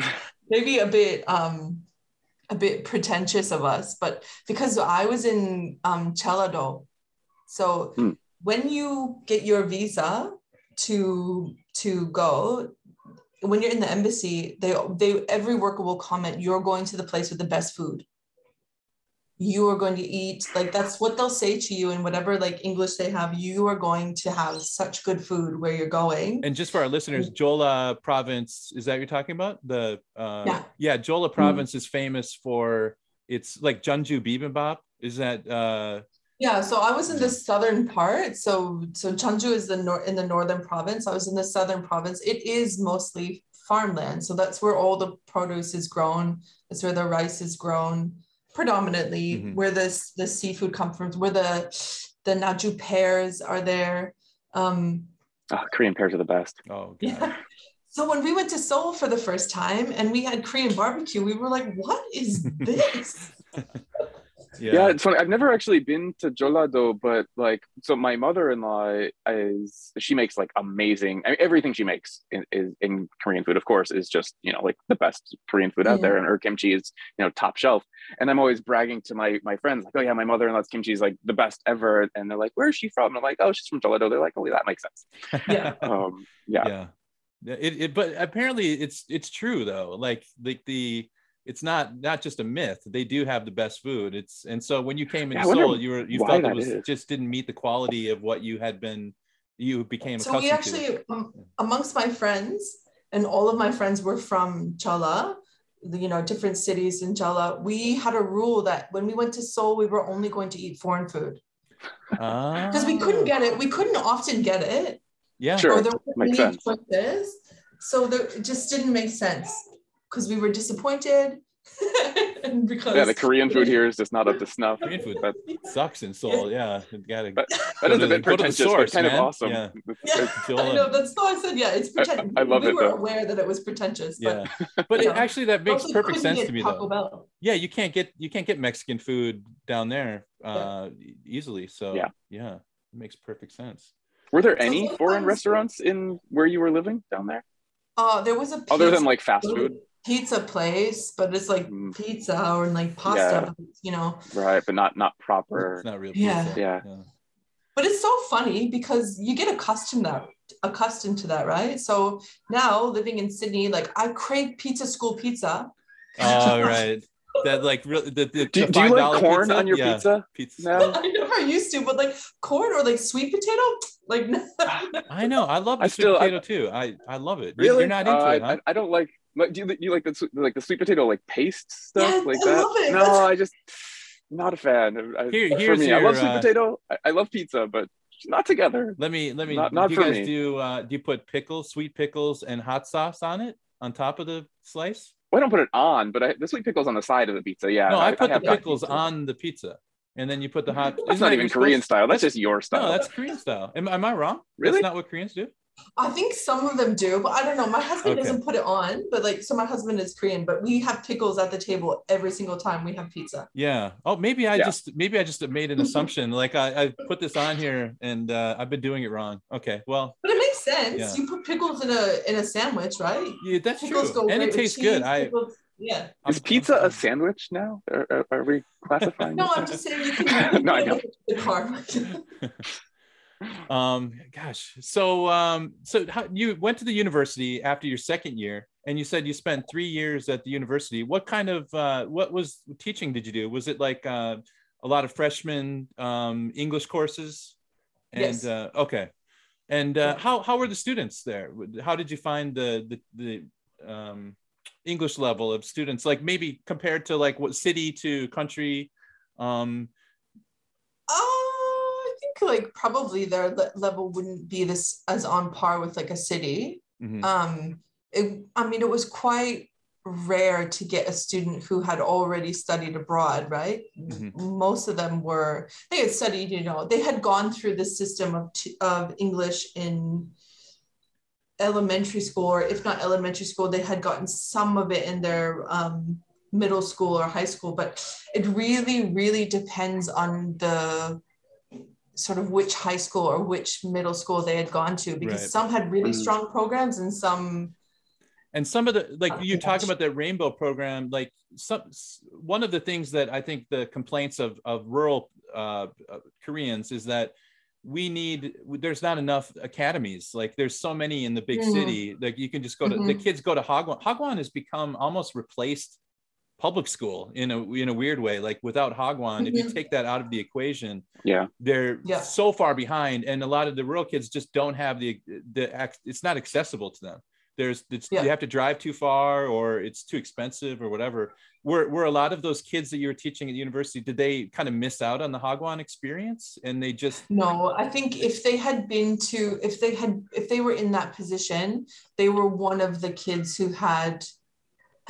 maybe a bit um a bit pretentious of us, but because I was in um Jeollado, so Hmm. when you get your visa to to go, when you're in the embassy, they they every worker will comment, you're going to the place with the best food. You are going to eat like that's what they'll say to you in whatever like English they have. You are going to have such good food where you're going. and just for our listeners, Jeolla Province is that you're talking about? The uh, Yeah. yeah, Jeolla Province is famous for it's like Jeonju bibimbap. Is that uh, Yeah, so I was in the southern part. So so Jeonju is the nor- in the northern province. I was in the southern province. It is mostly farmland. So that's where all the produce is grown. That's where the rice is grown predominantly, Mhm. where this the seafood comes from, where the the Naju pears are there. Um Oh, Korean pears are the best. oh god. yeah. So when we went to Seoul for the first time and we had Korean barbecue, we were like, what is this? Yeah. it's funny. I've never actually been to Jeollado, but like, so my mother-in-law is she makes like amazing. I mean, everything she makes in, is in Korean food, of course, is just you know like the best Korean food out Yeah. there, and her kimchi is you know top shelf. And I'm always bragging to my my friends like, oh yeah, my mother-in-law's kimchi is like the best ever, and they're like, where is she from? And I'm like, oh, she's from Jeollado. They're like, oh, that makes sense. Yeah. Um, yeah. yeah Yeah, it, it but apparently it's it's true though like like the it's not not just a myth they do have the best food it's and so when you came Yeah, into I wonder Seoul you were you felt it was is. just didn't meet the quality of what you had been you became so we accustomed to actually um, amongst my friends and all of my friends were from Jeolla the, you know different cities in Jeolla we had a rule that when we went to Seoul we were only going to eat foreign food because we couldn't get it we couldn't often get it yeah Sure. or there weren't makes sense. choices so there, it just didn't make sense because we were disappointed and because Yeah, the Korean food here is just not up to snuff. Korean food But sucks in Seoul. Yeah, you gotta. But that Go is to a bit go to the pretentious, source, but kind man. of awesome. Yeah. Yeah, I know that's why I said yeah, it's pretentious. I love we it, We were though. aware that it was pretentious, but Yeah, but it, actually that makes also perfect sense to me Taco though. Bell. Yeah, you can't get you can't get Mexican food down there uh e- easily. So Yeah. yeah, it makes perfect sense. Were there any sometimes- foreign restaurants in where you were living down there, Uh, there was a other than like fast food? Pizza place, but it's like Mm. pizza or like pasta, Yeah. you know. Right, but not not proper. It's not real Yeah. pizza. Yeah. But it's so funny because you get accustomed that accustomed to that, right? So now living in Sydney, like I crave pizza school pizza. Oh right. That like real the, the, Do, the do you like $5 corn pizza? on your yeah, pizza? Pizza. No. I never used to, but like corn or like sweet potato, like I know. I love the I sweet still- I- potato too. I I love it. Really? You're not into Uh, it, huh? I, I don't like. Like, do you, you like the sweet- like the sweet potato like paste stuff Yes, like I that? love it. No, I just not a fan. I, Here- for here's me, I love sweet uh, potato. I, I love pizza, but not together. Let me let me. Not- not do you for guys me. do uh do you put pickles, sweet pickles, and hot sauce on it on top of the slice? Well, I don't put it on, but I, the sweet pickles on the side of the pizza. Yeah, no, I, put have the pickles on the pizza, and then you put the hot. That's isn't that even Korean supposed- style. That's just your style. No, that's Korean style. Am, am I wrong? Really? That's not what Koreans do. I think some of them do, but I don't know. My husband Okay. doesn't put it on, but like, so my husband is Korean, but we have pickles at the table every single time we have pizza. Yeah. Oh, maybe I Yeah. just maybe I just made an assumption. Like I, I put this on here and uh, I've been doing it wrong. Okay. Well, But it makes sense. Yeah. You put pickles in a in a sandwich, right? yeah, that's Pickles true, and it tastes cheese, good. I pickles- yeah. I'm- Is pizza I'm- a sandwich now? Are, are, are we classifying? No, it? I'm just saying you can. No, I know. Um gosh so um so how, you went to the university after your second year and you said you spent three years at the university. What kind of uh what was teaching did you do? Was it like uh a lot of freshman um english courses? And Yes. uh okay. And uh how how were the students there? How did you find the the, the um english level of students? Like maybe compared to like what city to country um think like probably their le- level wouldn't be this as on par with like a city. mhm. Um, it, I mean, it was quite rare to get a student who had already studied abroad, right? Mhm. Most of them were they had studied, you know, they had gone through the system of t- of English in elementary school, or if not elementary school, they had gotten some of it in their um, middle school or high school. But it really, really depends on the sort of which high school or which middle school they had gone to because Right. some had really Mm. strong programs and some and some of the like Oh, you talk gosh. about that rainbow program like some one of the things that i think the complaints of of rural uh, uh, koreans is that we need there's not enough academies like there's so many in the big Mhm. city like you can just go to the Mhm. kids go to hagwon hagwon has become almost replaced public school in a in a weird way like without hagwon if you Mhm. take that out of the equation Yeah. they're Yeah. so far behind and a lot of the rural kids just don't have the the ac- it's not accessible to them there's it's, Yeah. you have to drive too far or it's too expensive or whatever were, were a lot of those kids that you were teaching at university did they kind of miss out on the hagwon experience and they just no i think if they had been to if they had if they were in that position they were one of the kids who had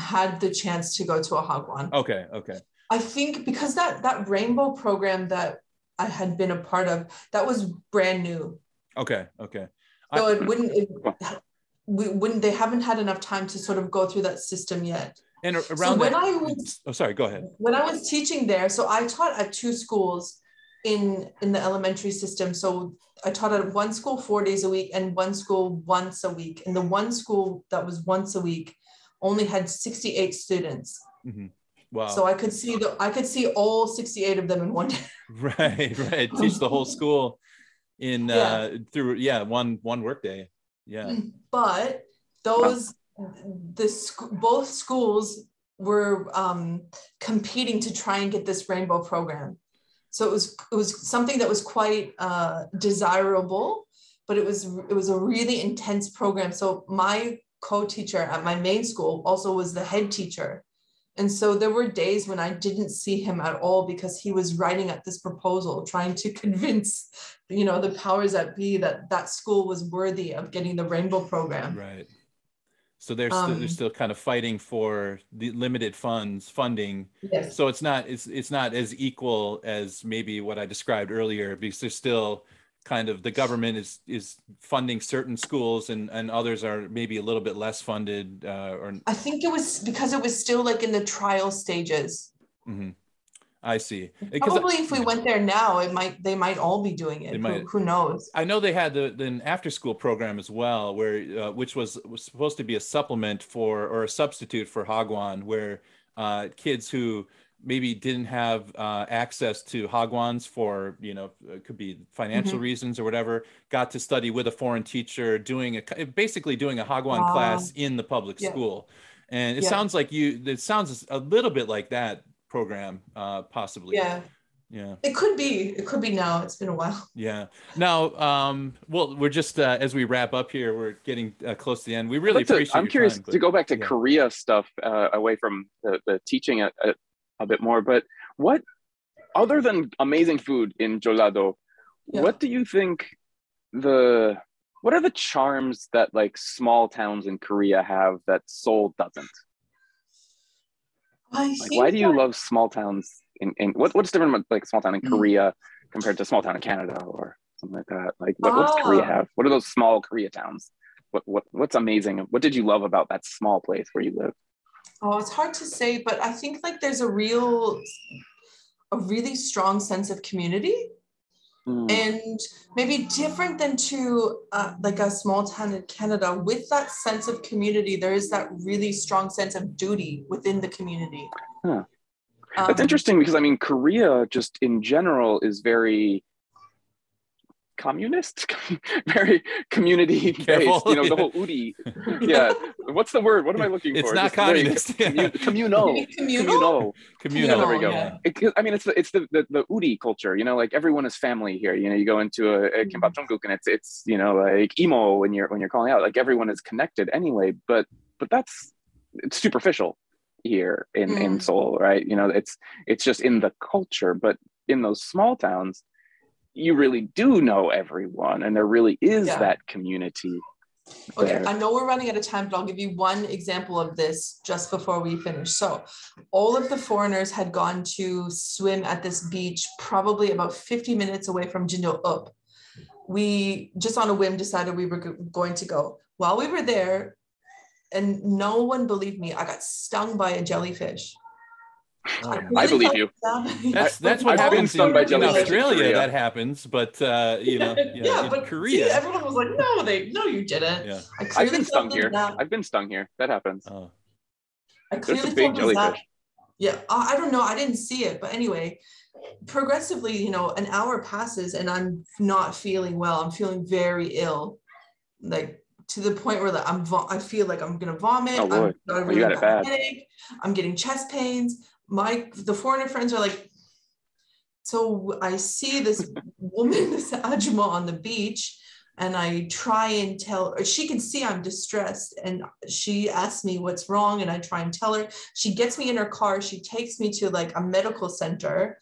had the chance to go to a hagwon okay okay. I think because that that rainbow program that i had been a part of that was brand new. Okay okay. So I- it wouldn't it, we wouldn't they haven't had enough time to sort of go through that system yet. And a- so around when that i was oh sorry go ahead. when I was teaching there, so I taught at two schools in in the elementary system. So I taught at one school four days a week and one school once a week. And the one school that was once a week only had 68 students. Mhm. wow So I could see the I could see all 68 of them in one day. right right teach the whole school in Yeah. uh through yeah one one work day yeah But those the sc- both schools were um, competing to try and get this rainbow program. So it was it was something that was quite uh, desirable, but it was it was a really intense program. So my co-teacher at my main school also was the head teacher. And so there were days when I didn't see him at all because he was writing up this proposal, trying to convince, you know, the powers that be that that school was worthy of getting the rainbow program. right So they're still, Um, they're still kind of fighting for the limited funds funding. Yes. So it's not it's it's not as equal as maybe what I described earlier because there's still kind of the government is is funding certain schools and and others are maybe a little bit less funded uh, or I think it was because it was still like in the trial stages. mhm. I see. Probably if we went there now, it might they might all be doing it. Who, who knows? I know they had the, the an after school program as well, where uh, which was was supposed to be a supplement for or a substitute for Hagwon, where uh, kids who maybe didn't have uh, access to Hagwons for you know it could be financial Mm-hmm. reasons or whatever, got to study with a foreign teacher, doing a basically doing a Hagwon Ah. class in the public Yeah. school, and it Yeah. sounds like you. It sounds a little bit like that program, uh, possibly. Yeah, Yeah. it could be. It could be now. It's been a while. Yeah. Now, um, well, we're just uh, as we wrap up here, we're getting uh, close to the end. We really I'd like to- appreciate. I'm your curious time, to but- go back to yeah. Korea stuff uh, away from the, the teaching a, bit more. But what, other than amazing food in Jeollado, Yeah. what do you think the what are the charms that like small towns in Korea have that Seoul doesn't? I Like, why do you that- love small towns in, in what, what's different about like small town in Mm. Korea compared to small town in Canada or something like that? Like what, what does Korea Ah. have? What are those small Korea towns? What, what what's amazing? What did you love about that small place where you live? Oh, it's hard to say, but I think like there's a real, a really strong sense of community, Mm. and maybe different than to uh, like a small town in Canada. With that sense of community, there is that really strong sense of duty within the community. Huh. That's Um, interesting because I mean Korea just in general is very communist, very community based. Careful. You know the whole uri. Yeah, what's the word? What am I looking It's for? It's not Just communist. commu- communal. Communal? Communal. Communal. There we go. yeah. It- I mean, it's the it's the, the the uri culture. You know, like everyone is family here. You know, you go into a, a kimbap Mhm. cheonguk and it's it's you know like imo when you're when you're calling out. Like everyone is connected anyway. But but that's it's superficial here in in Mm. Seoul, right? You know, it's it's just in the culture. But in those small towns, you really do know everyone, and there really is Yeah. that community. Okay, there. I know we're running out of time, but I'll give you one example of this just before we finish. So, all of the foreigners had gone to swim at this beach, probably about 50 minutes away from Jindo Up. We just on a whim decided we were going to go. While we were there, and no one believed me, I got stung by a jellyfish. Oh, really I believe you. That's that's what I've been happens stung in, by in Australia. Korea. That happens, but uh, you know, yeah, yeah, in but Korea. see, everyone was like, "No, they, no, you didn't." yeah. I I've been stung here. that- I've been stung here. That happens. Oh, I There's clearly a big felt that- jellyfish. Yeah, I I don't know. I didn't see it, but anyway, progressively, you know, an hour passes and I'm not feeling well. I'm feeling very ill, like to the point where like, I'm. Vo- I feel like I'm gonna vomit. Oh, I'm boy. got you got it bad bad. headache. I'm getting chest pains. My the foreigner friends are like. So I see this woman, this Ajumma on the beach, and I try and tell her. She can see I'm distressed, and she asks me what's wrong, and I try and tell her she gets me in her car she takes me to like a medical center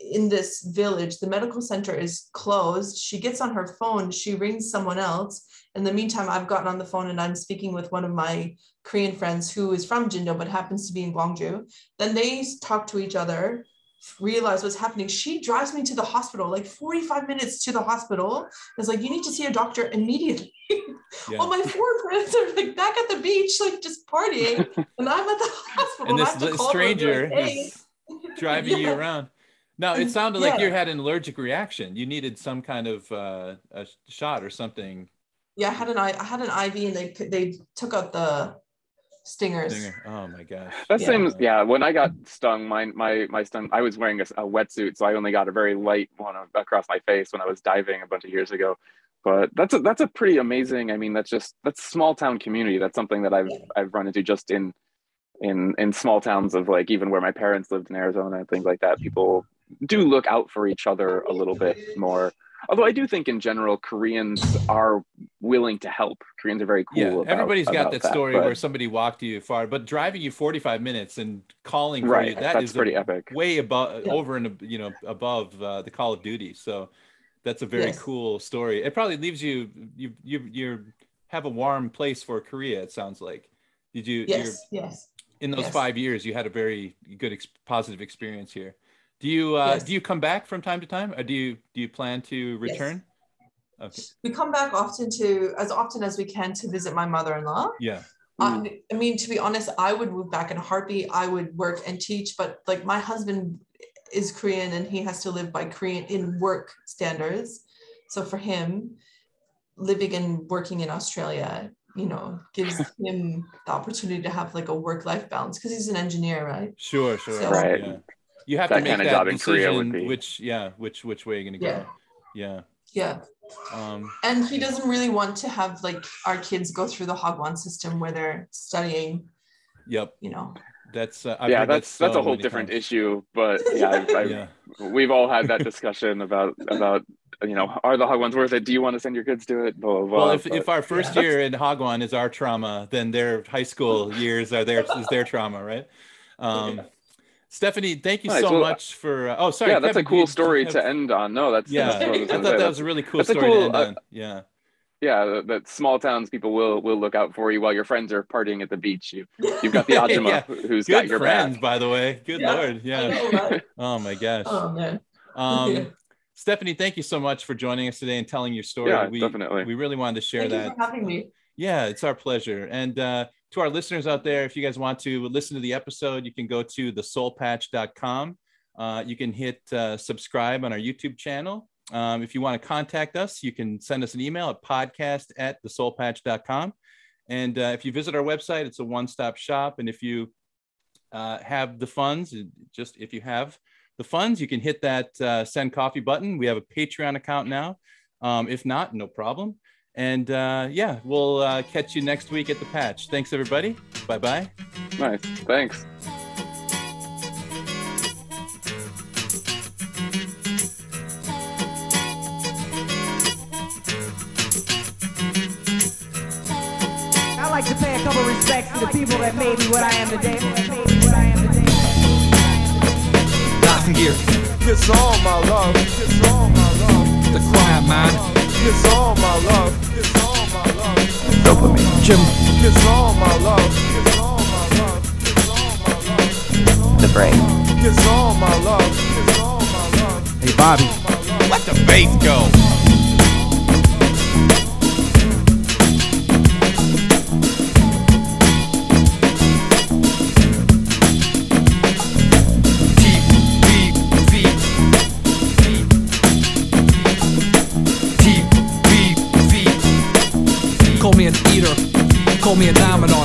in this village the medical center is closed she gets on her phone she rings someone else in the meantime i've gotten on the phone and i'm speaking with one of my korean friends who is from jindo but happens to be in gwangju then they talk to each other realize what's happening she drives me to the hospital like 45 minutes to the hospital it's like you need to see a doctor immediately yeah. well, my four friends are like back at the beach, like just partying, and I'm at the hospital. and this have to li- call them and be stranger like, "Hey." is driving you around. No, it sounded like you had an allergic reaction. You needed some kind of uh, a shot or something. Yeah, I had an I, I had an IV, and they they took out the stingers. Stinger. Oh my gosh. That Yeah. seems yeah. When I got stung, my my my stung. I was wearing a, a wetsuit, so I only got a very light one across my face when I was diving a bunch of years ago. But that's a that's a pretty amazing. I mean, that's just that's small town community. That's something that I've Yeah. I've run into just in in in small towns of like even where my parents lived in Arizona and things like that. People do look out for each other a little bit more. Although I do think in general Koreans are willing to help. Koreans are very cool. Yeah, about- everybody's got about that that, story but- where somebody walked you far, but driving you 45 minutes and calling for right. you, that that's is a- epic. way above, Yeah. over and you know above uh, the Call of Duty. So that's a very Yes. cool story. It probably leaves you you you you're have a warm place for Korea. It sounds like. Did you? you're- Yes, yes. in those Yes. five years you had a very good ex- positive experience here do you uh, Yes. do you come back from time to time or do you do you plan to return okay We come back often to as often as we can to visit my mother-in-law. yeah I, I mean, to be honest, I would move back in a heartbeat. I would work and teach, but like my husband is Korean and he has to live by Korean in work standards. So for him, living and working in Australia, you know, gives him the opportunity to have like a work-life balance because he's an engineer, right? sure sure So- Right. yeah. You have That to make kinda that job in Korea decision would be- which yeah which which way you're gonna Yeah. go yeah Yeah. um And he doesn't really want to have like our kids go through the Hagwon system where they're studying, yep you know. that's uh, yeah, heard that that's that's so a whole different times. issue. But yeah, I've, I've, yeah we've all had that discussion about about you know are the hagwons worth it? Do you want to send your kids to it? Blah, blah, blah. well if, But- if our first Yeah. year in hagwon is our trauma then their high school years are their is their trauma right um stephanie thank you Nice. so Well, much for uh, oh sorry yeah, that's Kevin, a cool you story have- to end on. No, that's Yeah, that's I was I gonna thought that was a really cool that's a story cool, to end uh, on. Yeah, yeah that, that small towns people will will look out for you while your friends are partying at the beach. You you've got the Ajumma Yeah. who's got your friends, back. by the way. Good Yeah. lord, yeah. Oh my gosh. Oh man. Um, Yeah. Stephanie, thank you so much for joining us today and telling your story. Yeah, we, definitely. We really wanted to share Thank that. you for having me. Yeah, it's our pleasure. And uh, to our listeners out there, if you guys want to listen to the episode, you can go to theseoulpatch.com. Uh, you can hit uh, subscribe on our YouTube channel. Um, if you want to contact us, you can send us an email at podcast at theseoulpatch.com. And uh, if you visit our website, it's a one stop shop. And if you uh, have the funds, just if you have the funds, you can hit that uh, send coffee button. We have a Patreon account now. Um, if not, no problem. And uh, yeah, we'll uh, catch you next week at the patch. Thanks, everybody. Bye bye. Nice, thanks. I like to pay a couple respects to the people that made me what I am today. What I am Gear, It's all my love. It's all my love. the quiet man, It's all my love. It's all my love. dopamine, Jim, It's all my love. It's all my love. It's all my love. the brain. It's all my love. It's all my love. Hey Bobby, let the bass go. Deep, deep, deep.